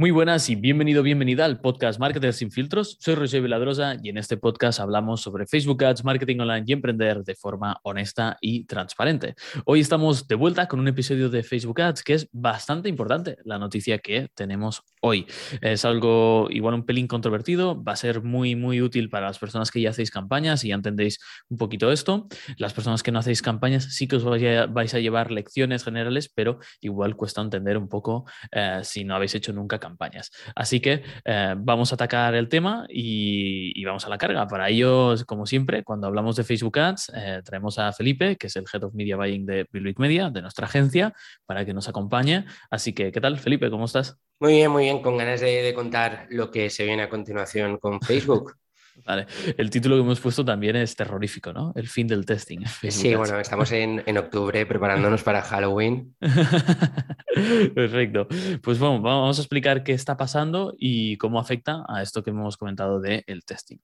Muy buenas y bienvenido, bienvenida al podcast Marketers sin filtros. Soy Roger Veladrosa y en este podcast hablamos sobre Facebook Ads, marketing online y emprender de forma honesta y transparente. Hoy estamos de vuelta con un episodio de Facebook Ads que es bastante importante, la noticia que tenemos hoy. Es algo igual un pelín controvertido, va a ser muy, muy útil para las personas que ya hacéis campañas y ya entendéis un poquito esto. Las personas que no hacéis campañas sí que os vais a llevar lecciones generales, pero igual cuesta entender un poco eh, si no habéis hecho nunca campañas campañas. Así que eh, vamos a atacar el tema y, vamos a la carga. Para ello, como siempre, cuando hablamos de Facebook Ads, eh, traemos a Felipe, que es el Head of Media Buying de Billwick Media, de nuestra agencia, para que nos acompañe. Así que, ¿qué tal, Felipe? ¿Cómo estás? Muy bien, muy bien, con ganas de contar lo que se viene a continuación con Facebook. Vale. El título que hemos puesto también es terrorífico, ¿no? El fin del testing. Sí, bueno, estamos en, en, octubre preparándonos para Halloween. Perfecto. Pues bueno, vamos a explicar qué está pasando y cómo afecta a esto que hemos comentado del el testing.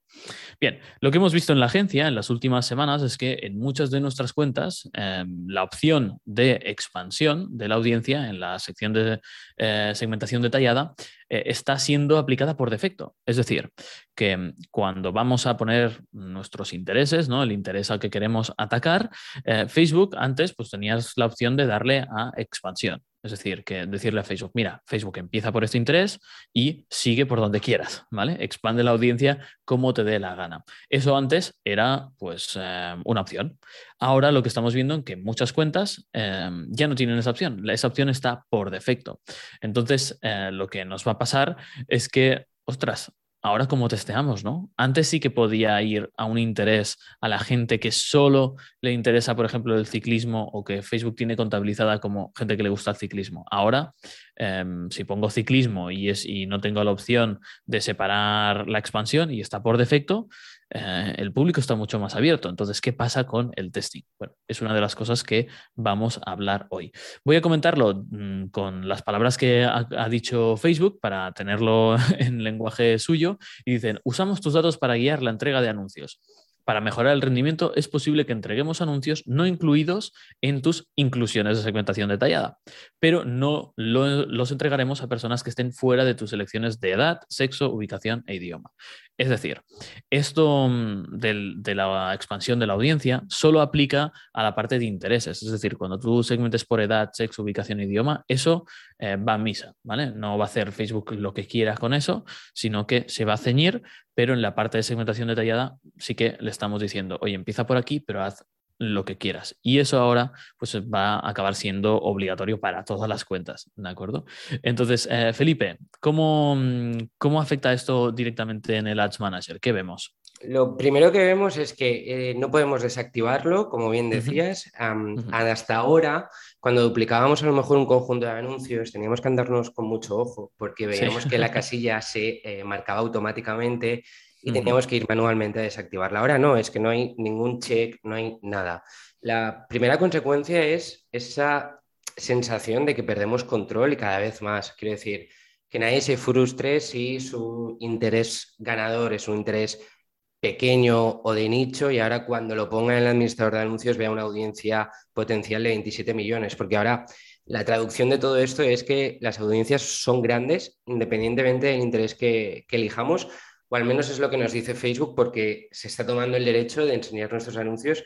Bien, lo que hemos visto en la agencia en las últimas semanas es que en muchas de nuestras cuentas em, la opción de expansión de la audiencia en la sección de eh, segmentación detallada eh, está siendo aplicada por defecto. Es decir, que mm, cuando vamos a poner nuestros intereses, ¿no? el interés al que queremos atacar, eh, Facebook antes pues tenías la opción de darle a expansión. Es decir, que decirle a Facebook, mira, Facebook empieza por este interés y sigue por donde quieras, ¿vale? Expande la audiencia como te dé la gana. Eso antes era, pues, eh, una opción. Ahora lo que estamos viendo es que muchas cuentas em, ya no tienen esa opción. Esa opción está por defecto. Entonces, eh, lo que nos va a pasar es que, ostras, ahora como testeamos, ¿no? Antes sí que podía ir a un interés a la gente que solo le interesa, por ejemplo, el ciclismo o que Facebook tiene contabilizada como gente que le gusta el ciclismo. Ahora, em, si pongo ciclismo y, es, y no tengo la opción de separar la expansión y está por defecto, eh, el público está mucho más abierto. Entonces, ¿qué pasa con el testing? Bueno, es una de las cosas que vamos a hablar hoy. Voy a comentarlo mm, con las palabras que ha, ha, dicho Facebook para tenerlo en lenguaje suyo. Y dicen, usamos tus datos para guiar la entrega de anuncios para mejorar el rendimiento es posible que entreguemos anuncios no incluidos en tus inclusiones de segmentación detallada, pero no los entregaremos a personas que estén fuera de tus selecciones de edad, sexo, ubicación e idioma. Es decir, esto mm, de la expansión de la audiencia solo aplica a la parte de intereses. Es decir, cuando tú segmentes por edad, sexo, ubicación idioma, eso eh, va a misa, ¿vale? No va a hacer Facebook lo que quiera con eso, sino que se va a ceñir, pero en la parte de segmentación detallada sí que le estamos diciendo, oye, empieza por aquí, pero haz lo que quieras. Y eso ahora pues va a acabar siendo obligatorio para todas las cuentas, ¿de acuerdo? Entonces, eh, Felipe, ¿cómo, mm, ¿cómo afecta esto directamente en el Ads Manager? ¿Qué vemos? Lo primero que vemos es que eh, no podemos desactivarlo, como bien decías. Hasta ahora, cuando duplicábamos a lo mejor un conjunto de anuncios, teníamos que andarnos con mucho ojo, porque veíamos que la casilla se eh, marcaba automáticamente y teníamos que ir manualmente a desactivarla. Ahora no, es que no hay ningún check, no hay nada. La primera consecuencia es esa sensación de que perdemos control y cada vez más. Quiero decir, que nadie se frustre si su interés ganador es un interés pequeño o de nicho y ahora cuando lo ponga en el administrador de anuncios vea una audiencia potencial de 27 millones, porque ahora la traducción de todo esto es que las audiencias son grandes independientemente del interés que, que elijamos o al menos es lo que nos dice Facebook, porque se está tomando el derecho de enseñar nuestros anuncios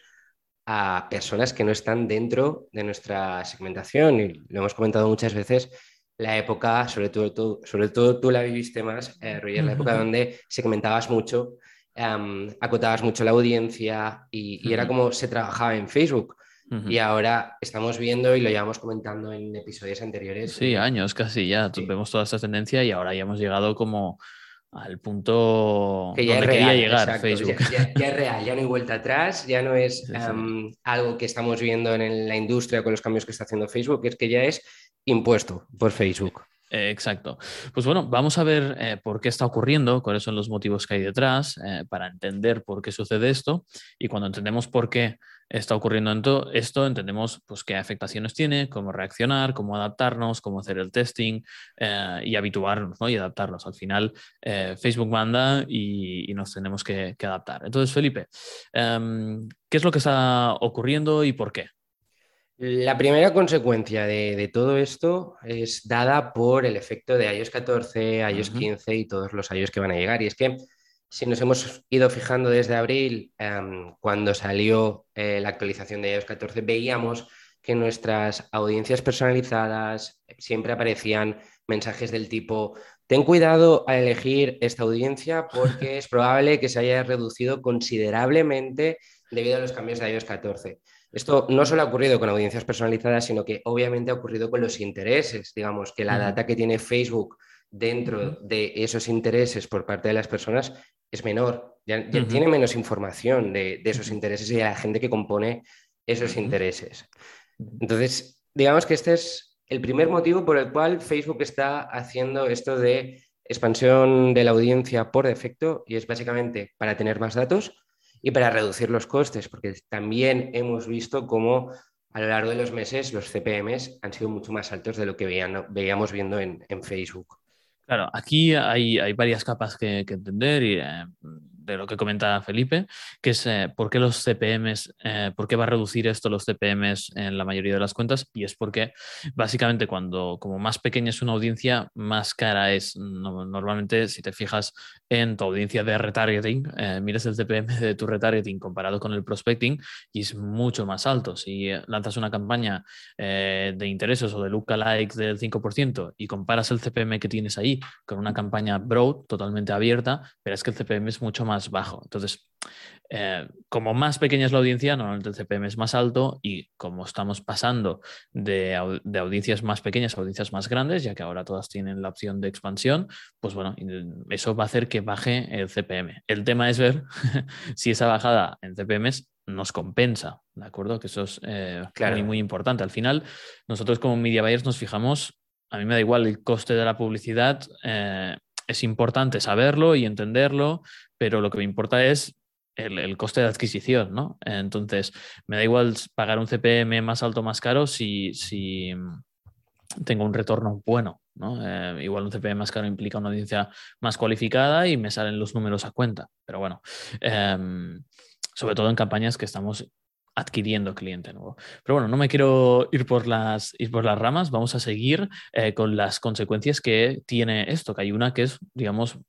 a personas que no están dentro de nuestra segmentación. Y lo hemos comentado muchas veces, la época, sobre todo tú, sobre todo tú la viviste más, eh, la época donde segmentabas mucho, acotabas mucho la audiencia y, era como se trabajaba en Facebook. Y ahora estamos viendo y lo llevamos comentando en episodios anteriores. Sí, años casi ya. Vemos toda esta tendencia y ahora ya hemos llegado como al punto que ya donde quería llegar Facebook. Ya, es real, ya no hay vuelta atrás, ya no es em, algo que estamos viendo en la industria con los cambios que está haciendo Facebook, es que ya es impuesto por Facebook. Exacto. Pues bueno, vamos a ver eh, por qué está ocurriendo, cuáles son los motivos que hay detrás, eh, para entender por qué sucede esto. Y cuando entendemos por qué está ocurriendo esto, entendemos pues, qué afectaciones tiene, cómo reaccionar, cómo adaptarnos, cómo hacer el testing eh, y habituarnos ¿no? y adaptarnos. Al final, eh, Facebook manda y, nos tenemos que, adaptar. Entonces, Felipe, em, ¿qué es lo que está ocurriendo y por qué? La primera consecuencia de, todo esto es dada por el efecto de iOS 14, iOS 15 y todos los iOS que van a llegar. Y es que si nos hemos ido fijando desde abril, em, cuando salió eh, la actualización de iOS 14, veíamos que nuestras audiencias personalizadas siempre aparecían mensajes del tipo, ten cuidado al elegir esta audiencia porque es probable que se haya reducido considerablemente debido a los cambios de iOS 14. Esto no solo ha ocurrido con audiencias personalizadas, sino que obviamente ha ocurrido con los intereses. Digamos que la data que tiene Facebook dentro de esos intereses por parte de las personas es menor, ya, tiene menos información de, esos intereses y de la gente que compone esos intereses. Entonces, digamos que este es el primer motivo por el cual Facebook está haciendo esto de expansión de la audiencia por defecto y es básicamente para tener más datos y para reducir los costes, porque también hemos visto cómo a lo largo de los meses los CPMs han sido mucho más altos de lo que veíamos viendo en, Facebook. Claro, aquí hay, varias capas que, entender y eh, de lo que comenta Felipe, que es eh, por qué los CPMs, eh, por qué va a reducir esto los CPMs en la mayoría de las cuentas, y es porque básicamente cuando como más pequeña es una audiencia, más cara es. normalmente, si te fijas en tu audiencia de retargeting, eh, mires el CPM de tu retargeting comparado con el prospecting y es mucho más alto. Si lanzas una campaña de intereses o de lookalike del 5% y comparas el CPM que tienes ahí con una campaña broad, totalmente abierta, verás que el CPM es mucho más bajo. Entonces, eh, como más pequeña es la audiencia, normalmente el CPM es más alto y como estamos pasando de, audiencias más pequeñas a audiencias más grandes, ya que ahora todas tienen la opción de expansión, pues bueno, eso va a hacer que baje el CPM. El tema es ver si esa bajada en CPMs nos compensa, ¿de acuerdo? Que eso es eh, muy, muy importante. Al final, nosotros como media buyers nos fijamos, a mí me da igual el coste de la publicidad. Eh, es importante saberlo y entenderlo, pero lo que me importa es el, coste de adquisición, ¿no? Entonces, me da igual pagar un CPM más alto o más caro si, si tengo un retorno bueno, ¿no? Eh, igual un CPM más caro implica una audiencia más cualificada y me salen los números a cuenta, pero bueno, em, sobre todo en campañas que estamos adquiriendo cliente nuevo. Pero bueno, no me quiero ir por las, ir por las ramas, vamos a seguir eh, con las consecuencias que tiene esto, que hay una que es, digamos,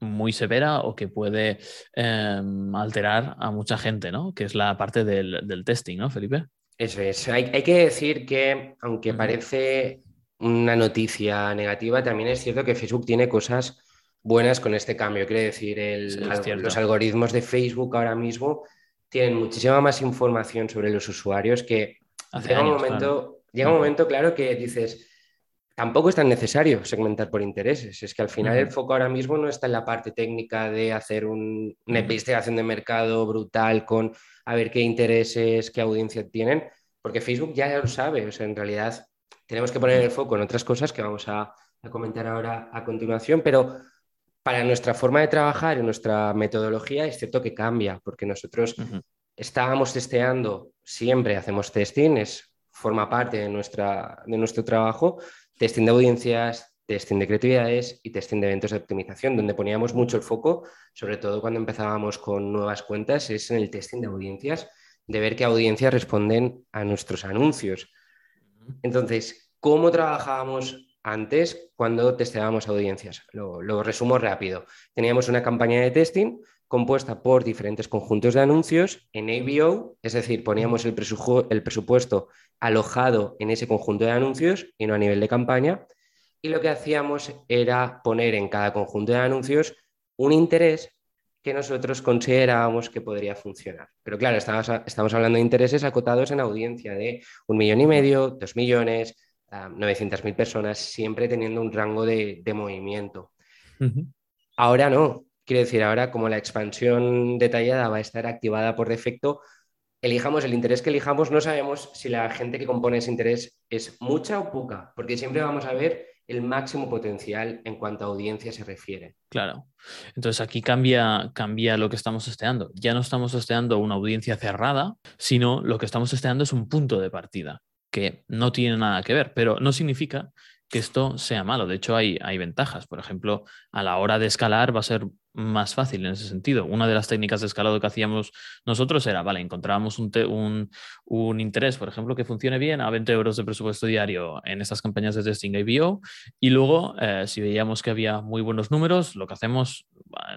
muy severa o que puede em, alterar a mucha gente, ¿no? Que es la parte del, testing, ¿no, Felipe? Eso es. Hay, que decir que, aunque parece una noticia negativa, también es cierto que Facebook tiene cosas buenas con este cambio. Quiere decir, los algoritmos de Facebook ahora mismo tienen muchísima más información sobre los usuarios que llega, un momento, llega un momento, claro, que dices, tampoco es tan necesario segmentar por intereses. Es que al final el foco ahora mismo no está en la parte técnica de hacer una investigación de mercado brutal con a ver qué intereses, qué audiencia tienen, porque Facebook ya lo sabe. O sea, en realidad tenemos que poner el foco en otras cosas que vamos a, a comentar ahora a continuación, pero para nuestra forma de trabajar y nuestra metodología es cierto que cambia, porque nosotros estábamos testeando, siempre hacemos testing, es, forma parte de, nuestra, de nuestro trabajo, testing de audiencias, testing de creatividades y testing de eventos de optimización, donde poníamos mucho el foco, sobre todo cuando empezábamos con nuevas cuentas, es en el testing de audiencias, de ver qué audiencias responden a nuestros anuncios. Entonces, ¿cómo trabajábamos antes cuando testeábamos audiencias. Lo, resumo rápido. Teníamos una campaña de testing compuesta por diferentes conjuntos de anuncios en ABO, es decir, poníamos el, presupuesto alojado en ese conjunto de anuncios y no a nivel de campaña. Y lo que hacíamos era poner en cada conjunto de anuncios un interés que nosotros considerábamos que podría funcionar. Pero claro, estamos, estamos hablando de intereses acotados en audiencia de un millón y medio, dos millones, 900.000 personas, siempre teniendo un rango de, movimiento. Ahora no, quiero decir, ahora como la expansión detallada va a estar activada por defecto, elijamos el interés que elijamos, no sabemos si la gente que compone ese interés es mucha o poca, porque siempre vamos a ver el máximo potencial en cuanto a audiencia se refiere. Claro. Entonces aquí cambia, cambia lo que estamos testeando. Ya no estamos testeando una audiencia cerrada, sino lo que estamos testeando es un punto de partida que no tiene nada que ver, pero no significa que esto sea malo. De hecho, hay, hay ventajas. Por ejemplo, a la hora de escalar va a ser más fácil en ese sentido. Una de las técnicas de escalado que hacíamos nosotros era, vale, encontrábamos un, un, un, interés, por ejemplo, que funcione bien a 20 euros de presupuesto diario en estas campañas de testing IBO y luego, eh, si veíamos que había muy buenos números, lo que hacemos,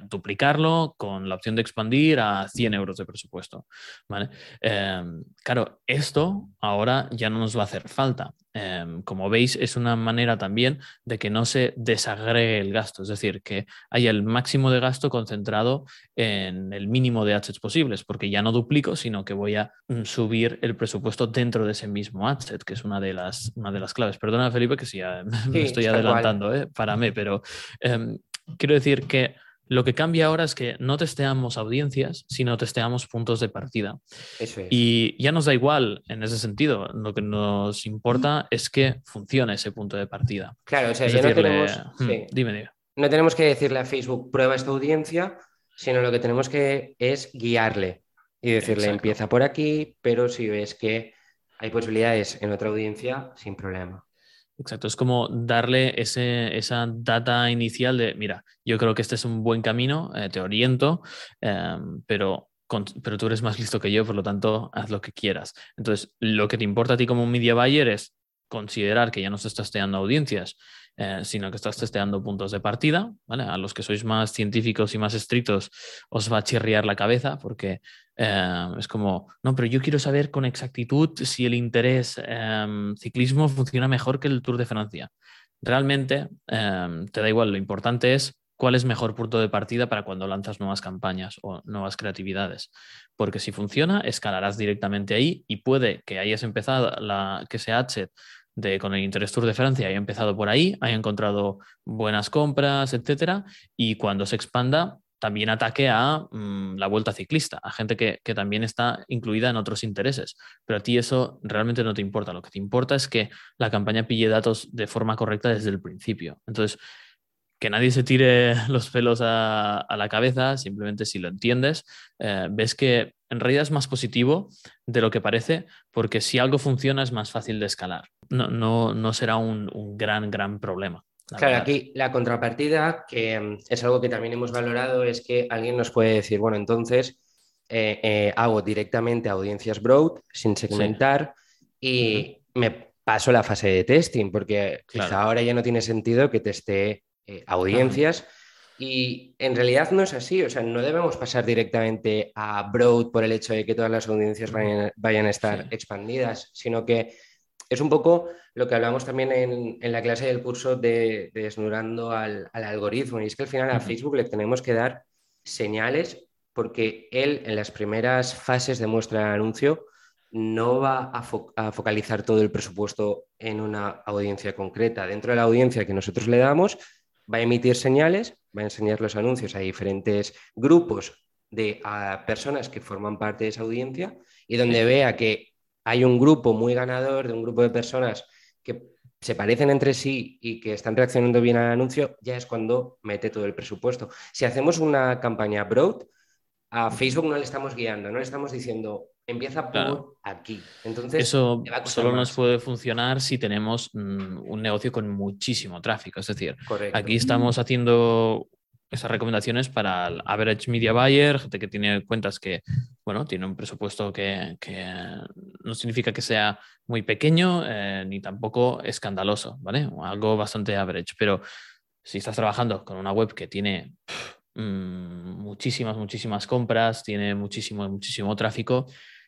duplicarlo con la opción de expandir a 100 euros de presupuesto. ¿vale? Em, claro, esto ahora ya no nos va a hacer falta. Em, como veis, es una manera también de que no se desagregue el gasto, es decir, que haya el máximo de gasto concentrado en el mínimo de assets posibles, porque ya no duplico, sino que voy a mm, subir el presupuesto dentro de ese mismo asset, que es una de las, una de las claves. Perdona, Felipe, que si ya me estoy adelantando, ¿eh? para mí, pero em, quiero decir que lo que cambia ahora es que no testeamos audiencias, sino testeamos puntos de partida. Y ya nos da igual en ese sentido. Lo que nos importa es que funcione ese punto de partida. Claro, o sea, ya no tenemos. Hmm, dime, No tenemos que decirle a Facebook, prueba esta audiencia, sino lo que tenemos que es guiarle y decirle, empieza por aquí, pero si ves que hay posibilidades en otra audiencia, sin problema. Exacto, es como darle ese, esa data inicial de, mira, yo creo que este es un buen camino, eh, te oriento, em, pero, pero tú eres más listo que yo, por lo tanto, haz lo que quieras. Entonces, lo que te importa a ti como media buyer es considerar que ya no se estás testeando audiencias, eh, sino que estás testeando puntos de partida, ¿vale? A los que sois más científicos y más estrictos os va a chirriar la cabeza porque eh, es como, no, pero yo quiero saber con exactitud si el interés em, ciclismo funciona mejor que el Tour de Francia. Realmente em, te da igual, lo importante es cuál es mejor punto de partida para cuando lanzas nuevas campañas o nuevas creatividades. Porque si funciona, escalarás directamente ahí y puede que hayas empezado la, que sea adset con el Interés Tour de Francia haya empezado por ahí, haya encontrado buenas compras, etcétera, y cuando se expanda también ataque a mm, la vuelta ciclista, a gente que, que, también está incluida en otros intereses. Pero a ti eso realmente no te importa. Lo que te importa es que la campaña pille datos de forma correcta desde el principio. Entonces, que nadie se tire los pelos a, la cabeza, simplemente si lo entiendes, eh, ves que en realidad es más positivo de lo que parece, porque si algo funciona es más fácil de escalar. No, no, no será un, gran, gran problema. Claro, aquí la contrapartida, que mm, es algo que también hemos valorado, es que alguien nos puede decir, bueno, entonces eh, eh, hago directamente audiencias broad sin segmentar y me paso la fase de testing, porque quizá ahora ya no tiene sentido que teste eh, audiencias. Y en realidad no es así, o sea, no debemos pasar directamente a Broad por el hecho de que todas las audiencias vayan, a estar expandidas, sino que es un poco lo que hablamos también en, la clase del curso de, desnudando al, algoritmo, y es que al final a Facebook le tenemos que dar señales porque él en las primeras fases de muestra de anuncio no va a, focalizar todo el presupuesto en una audiencia concreta. Dentro de la audiencia que nosotros le damos, va a emitir señales, va a enseñar los anuncios a diferentes grupos de personas que forman parte de esa audiencia y donde vea que hay un grupo muy ganador, de un grupo de personas que se parecen entre sí y que están reaccionando bien al anuncio, ya es cuando mete todo el presupuesto. Si hacemos una campaña broad, a Facebook no le estamos guiando, no le estamos diciendo, empieza por aquí. Entonces, eso solo nos puede funcionar si tenemos mm, un negocio con muchísimo tráfico. Es decir, aquí estamos haciendo esas recomendaciones para el average media buyer, gente que tiene cuentas que, bueno, tiene un presupuesto que, no significa que sea muy pequeño eh, ni tampoco escandaloso, ¿vale? Algo bastante average. Pero si estás trabajando con una web que tiene mm, muchísimas, muchísimas compras, tiene muchísimo, muchísimo tráfico,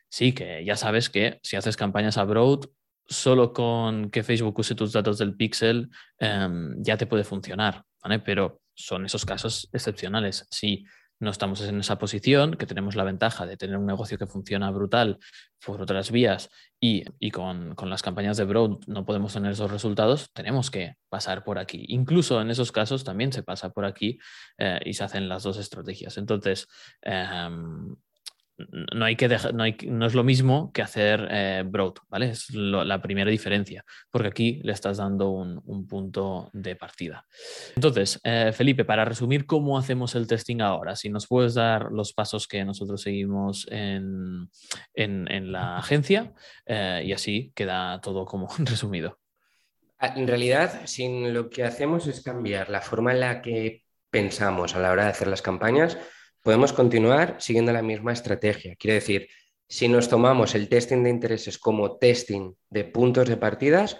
sí, que ya sabes que si haces campañas abroad, solo con que Facebook use tus datos del pixel em, ya te puede funcionar, ¿vale? Pero son esos casos excepcionales. Si no estamos en esa posición, que tenemos la ventaja de tener un negocio que funciona brutal por otras vías y, con, las campañas de Broad no podemos tener esos resultados, tenemos que pasar por aquí. Incluso en esos casos también se pasa por aquí eh, y se hacen las dos estrategias. Entonces, em, no, hay que no, es lo mismo que hacer eh, broad, ¿vale? Es la primera diferencia, porque aquí le estás dando un, punto de partida. Entonces, eh, Felipe, para resumir cómo hacemos el testing ahora, si nos puedes dar los pasos que nosotros seguimos en, la agencia eh, y así queda todo como resumido. Ah, en realidad, sin lo que hacemos es cambiar la forma en la que pensamos a la hora de hacer las campañas, podemos continuar siguiendo la misma estrategia. Quiere decir, si nos tomamos el testing de intereses como testing de puntos de partidas,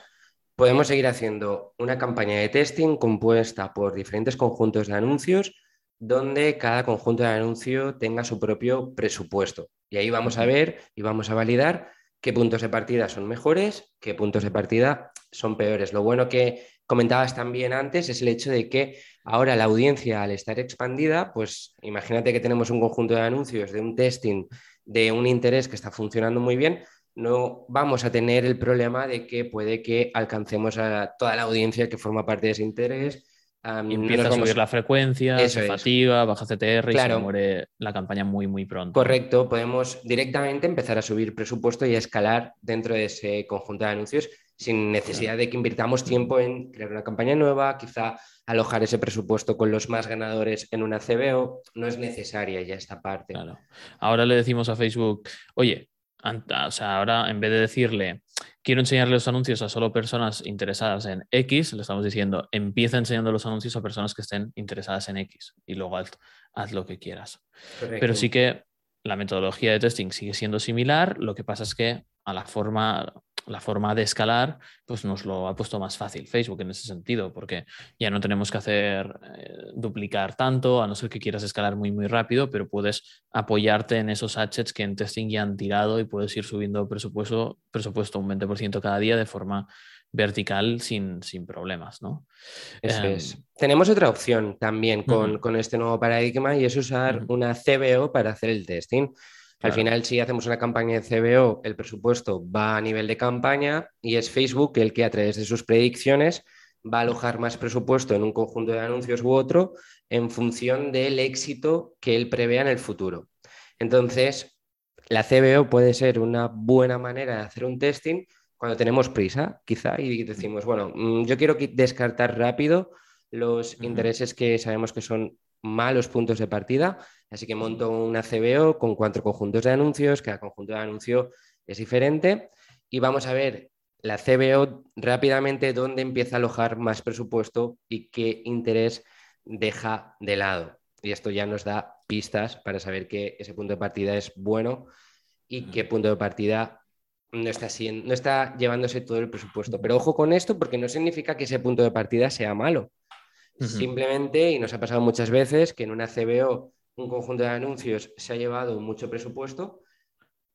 podemos seguir haciendo una campaña de testing compuesta por diferentes conjuntos de anuncios donde cada conjunto de anuncio tenga su propio presupuesto. Y ahí vamos a ver y vamos a validar qué puntos de partida son mejores, qué puntos de partida son peores. Lo bueno que comentabas también antes es el hecho de que ahora la audiencia, al estar expandida, pues imagínate que tenemos un conjunto de anuncios de un testing de un interés que está funcionando muy bien, no vamos a tener el problema de que puede que alcancemos a toda la audiencia que forma parte de ese interés. y empieza a subir la frecuencia, se fatiga, baja CTR y se muere la campaña muy, muy pronto. Correcto, podemos directamente empezar a subir presupuesto y a escalar dentro de ese conjunto de anuncios sin necesidad de que invirtamos tiempo en crear una campaña nueva, quizá alojar ese presupuesto con los más ganadores en una CBO. No es necesaria ya esta parte. Ahora le decimos a Facebook, oye, o sea, ahora en vez de decirle, quiero enseñarle los anuncios a solo personas interesadas en X, le estamos diciendo, empieza enseñando los anuncios a personas que estén interesadas en X y luego haz, lo que quieras. Pero sí que la metodología de testing sigue siendo similar, lo que pasa es que a la forma, la forma de escalar, pues nos lo ha puesto más fácil Facebook en ese sentido, porque ya no tenemos que hacer eh, duplicar tanto, a no ser que quieras escalar muy, muy rápido, pero puedes apoyarte en esos assets que en testing ya han tirado y puedes ir subiendo presupuesto, presupuesto un 20% cada día de forma vertical sin, sin problemas, ¿no? Em, Tenemos otra opción también con, con, este nuevo paradigma y es usar una CBO para hacer el testing. Al final, si hacemos una campaña de CBO, el presupuesto va a nivel de campaña y es Facebook el que a través de sus predicciones va a alojar más presupuesto en un conjunto de anuncios u otro en función del éxito que él prevea en el futuro. Entonces, la CBO puede ser una buena manera de hacer un testing cuando tenemos prisa, quizá, y decimos, bueno, mm, yo quiero descartar rápido los intereses que sabemos que son malos puntos de partida Así que monto una CBO con cuatro conjuntos de anuncios, cada conjunto de anuncio es diferente y vamos a ver la CBO rápidamente dónde empieza a alojar más presupuesto y qué interés deja de lado. Y esto ya nos da pistas para saber que ese punto de partida es bueno y qué punto de partida no está, no está llevándose todo el presupuesto. Pero ojo con esto porque no significa que ese punto de partida sea malo. Simplemente, y nos ha pasado muchas veces, que en una CBO un conjunto de anuncios se ha llevado mucho presupuesto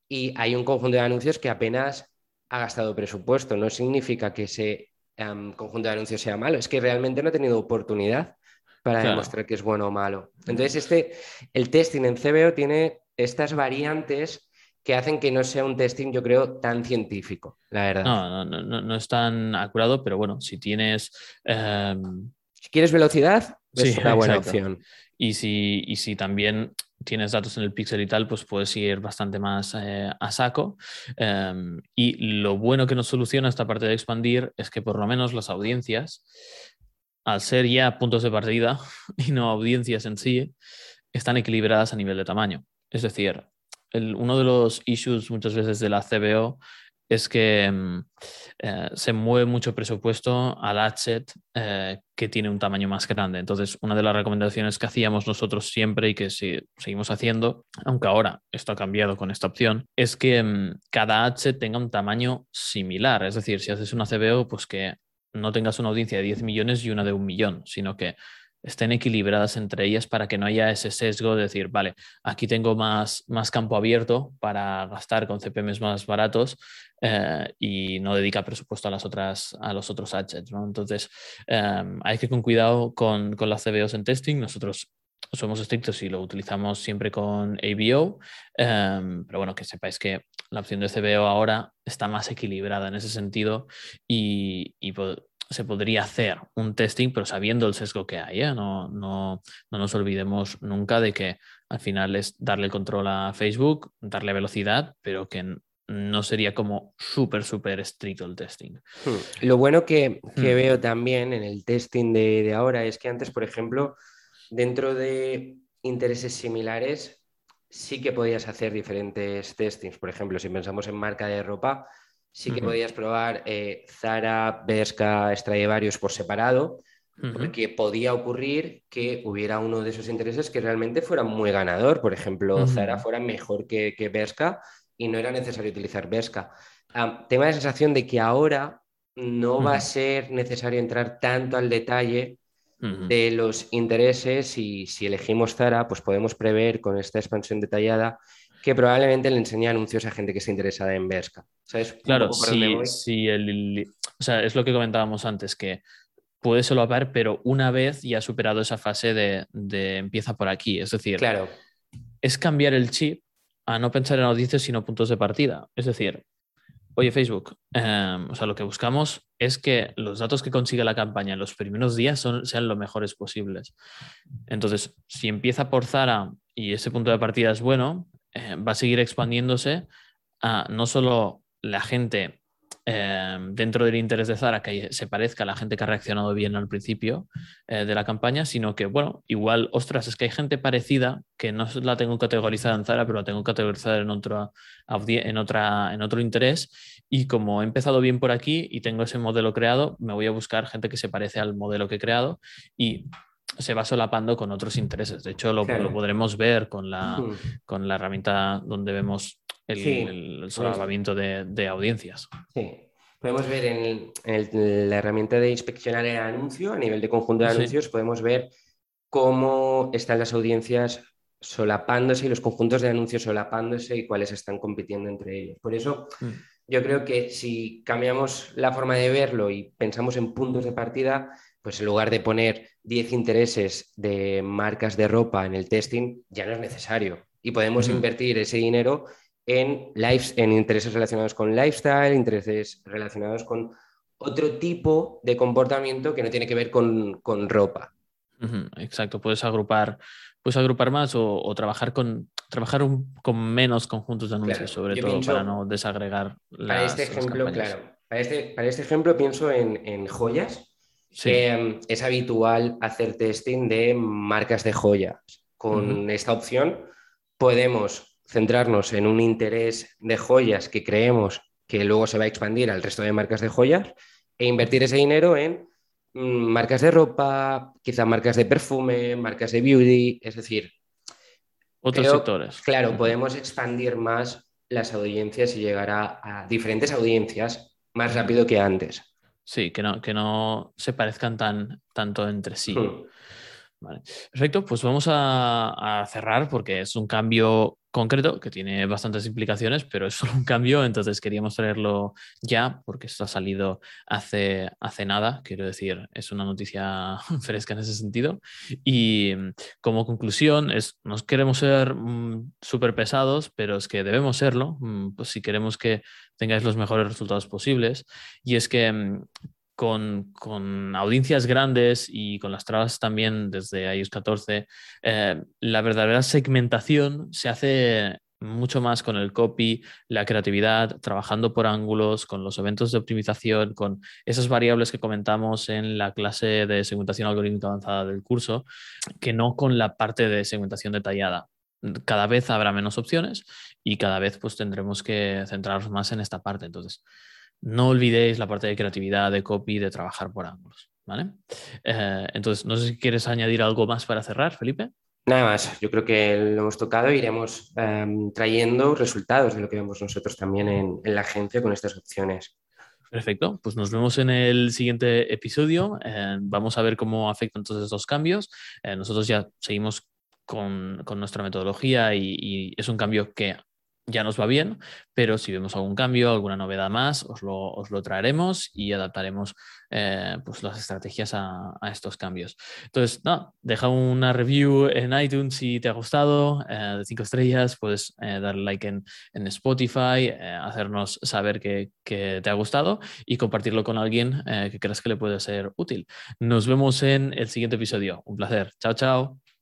y hay un conjunto de anuncios que apenas ha gastado presupuesto. No significa que ese em, conjunto de anuncios sea malo, es que realmente no ha tenido oportunidad para demostrar que es bueno o malo. Entonces, este, el testing en CBO tiene estas variantes que hacen que no sea un testing, yo creo, tan científico, la verdad. No, no, no, no es tan acurado, pero bueno, si tienes... Em, si quieres velocidad, es una buena opción. Y si, y si también tienes datos en el pixel y tal, pues puedes ir bastante más eh, a saco. Em, y lo bueno que nos soluciona esta parte de expandir es que por lo menos las audiencias, al ser ya puntos de partida y no audiencias en sí, están equilibradas a nivel de tamaño. Es decir, uno de los issues muchas veces de la CBO es que mm, eh, se mueve mucho presupuesto al adset eh, que tiene un tamaño más grande. Entonces, una de las recomendaciones que hacíamos nosotros siempre y que seguimos haciendo, aunque ahora esto ha cambiado con esta opción, es que mm, cada adset tenga un tamaño similar. Es decir, si haces una CBO, pues que no tengas una audiencia de 10 millones y una de un millón, sino que estén equilibradas entre ellas para que no haya ese sesgo de decir, vale, aquí tengo más, más campo abierto para gastar con CPMs más baratos eh, y no dedica presupuesto a, las otras, a los otros assets. ¿no? Entonces, em, hay que ir con cuidado con, con las CBOs en testing. Nosotros somos estrictos y lo utilizamos siempre con ABO, em, pero bueno, que sepáis que la opción de CBO ahora está más equilibrada en ese sentido y, y se podría hacer un testing, pero sabiendo el sesgo que hay. ¿eh? No, no, no, nos olvidemos nunca de que al final es darle control a Facebook, darle velocidad, pero que no sería como súper, súper estricto el testing. Hmm. Lo bueno que, hmm. veo también en el testing de, de ahora es que antes, por ejemplo, dentro de intereses similares, sí que podías hacer diferentes testings. Por ejemplo, si pensamos en marca de ropa, sí que podías probar eh, Zara, Bershka, Stradivarius por separado, porque podía ocurrir que hubiera uno de esos intereses que realmente fuera muy ganador. Por ejemplo, Zara fuera mejor que, que Bershka y no era necesario utilizar Bershka. tengo la sensación de que ahora no va a ser necesario entrar tanto al detalle de los intereses y si elegimos Zara, pues podemos prever con esta expansión detallada que probablemente le enseñe anuncios a gente que esté interesada en Berska. Claro, sí, el, o sea, es lo que comentábamos antes, que puede solapar, pero una vez ya ha superado esa fase de, de, empieza por aquí. Es decir, claro. es cambiar el chip a no pensar en audiencias, sino puntos de partida. Es decir, Oye, Facebook, em, o sea, lo que buscamos es que los datos que consigue la campaña en los primeros días son, sean lo mejores posibles. Entonces, si empieza por Zara y ese punto de partida es bueno, eh, va a seguir expandiéndose a no solo la gente Em, dentro del interés de Zara que se parezca a la gente que ha reaccionado bien al principio eh, de la campaña, sino que, bueno, igual, ostras, es que hay gente parecida que no la tengo categorizada en Zara, pero la tengo categorizada en, en, en otro interés. Y como he empezado bien por aquí y tengo ese modelo creado, me voy a buscar gente que se parece al modelo que he creado y se va solapando con otros intereses. De hecho, lo, podremos ver con la, con la herramienta donde vemos el, solapamiento de, audiencias. Sí. Podemos ver en, la herramienta de inspeccionar el anuncio, a nivel de conjunto de anuncios, podemos ver cómo están las audiencias solapándose y los conjuntos de anuncios solapándose y cuáles están compitiendo entre ellos. Por eso, mm. yo creo que si cambiamos la forma de verlo y pensamos en puntos de partida, pues en lugar de poner 10 intereses de marcas de ropa en el testing, ya no es necesario. Y podemos invertir ese dinero en, en intereses relacionados con lifestyle, intereses relacionados con otro tipo de comportamiento que no tiene que ver con, ropa. Exacto, puedes agrupar, puedes agrupar más o, trabajar con trabajar con menos conjuntos de anuncios, sobre todo para no desagregar las, para este ejemplo, claro, para este, para este, ejemplo pienso en, joyas, em, es habitual hacer testing de marcas de joyas. Con esta opción podemos centrarnos en un interés de joyas que creemos que luego se va a expandir al resto de marcas de joyas e invertir ese dinero en mm, marcas de ropa, quizá marcas de perfume, marcas de beauty, es decir, otros sectores. Claro, podemos expandir más las audiencias y llegar a, diferentes audiencias más rápido que antes. Sí, que no, que no se parezcan tan, tanto entre sí. Hmm. Perfecto, pues vamos a, cerrar porque es un cambio concreto que tiene bastantes implicaciones, pero es solo un cambio, entonces queríamos traerlo ya porque esto ha salido hace, hace nada, quiero decir, es una noticia fresca en ese sentido. Y mm, como conclusión, es, nos queremos ser mm, súper pesados, pero es que debemos serlo, mm, pues si queremos que tengáis los mejores resultados posibles. Y es que con, audiencias grandes y con las trabas también desde iOS 14, eh, la verdadera segmentación se hace mucho más con el copy, la creatividad, trabajando por ángulos, con los eventos de optimización, con esas variables que comentamos en la clase de segmentación algorítmica avanzada del curso, que no con la parte de segmentación detallada. Cada vez habrá menos opciones y cada vez pues tendremos que centrarnos más en esta parte. Entonces, no olvidéis la parte de creatividad, de copy, de trabajar por ángulos. ¿vale? Eh, entonces, no sé si quieres añadir algo más para cerrar, Felipe. Nada más, yo creo que lo hemos tocado e iremos em, trayendo resultados de lo que vemos nosotros también en, la agencia con estas opciones. Perfecto, pues nos vemos en el siguiente episodio. Eh, vamos a ver cómo afectan todos estos cambios. Eh, nosotros ya seguimos con, nuestra metodología y, es un cambio que ya nos va bien, pero si vemos algún cambio, alguna novedad más, os lo, traeremos y adaptaremos eh, pues las estrategias a, estos cambios. Entonces, no, deja una review en iTunes si te ha gustado, eh, de cinco estrellas, puedes eh, darle like en, Spotify, hacernos saber que, que, te ha gustado y compartirlo con alguien que creas que le puede ser útil. Nos vemos en el siguiente episodio. Un placer. Chao, chao.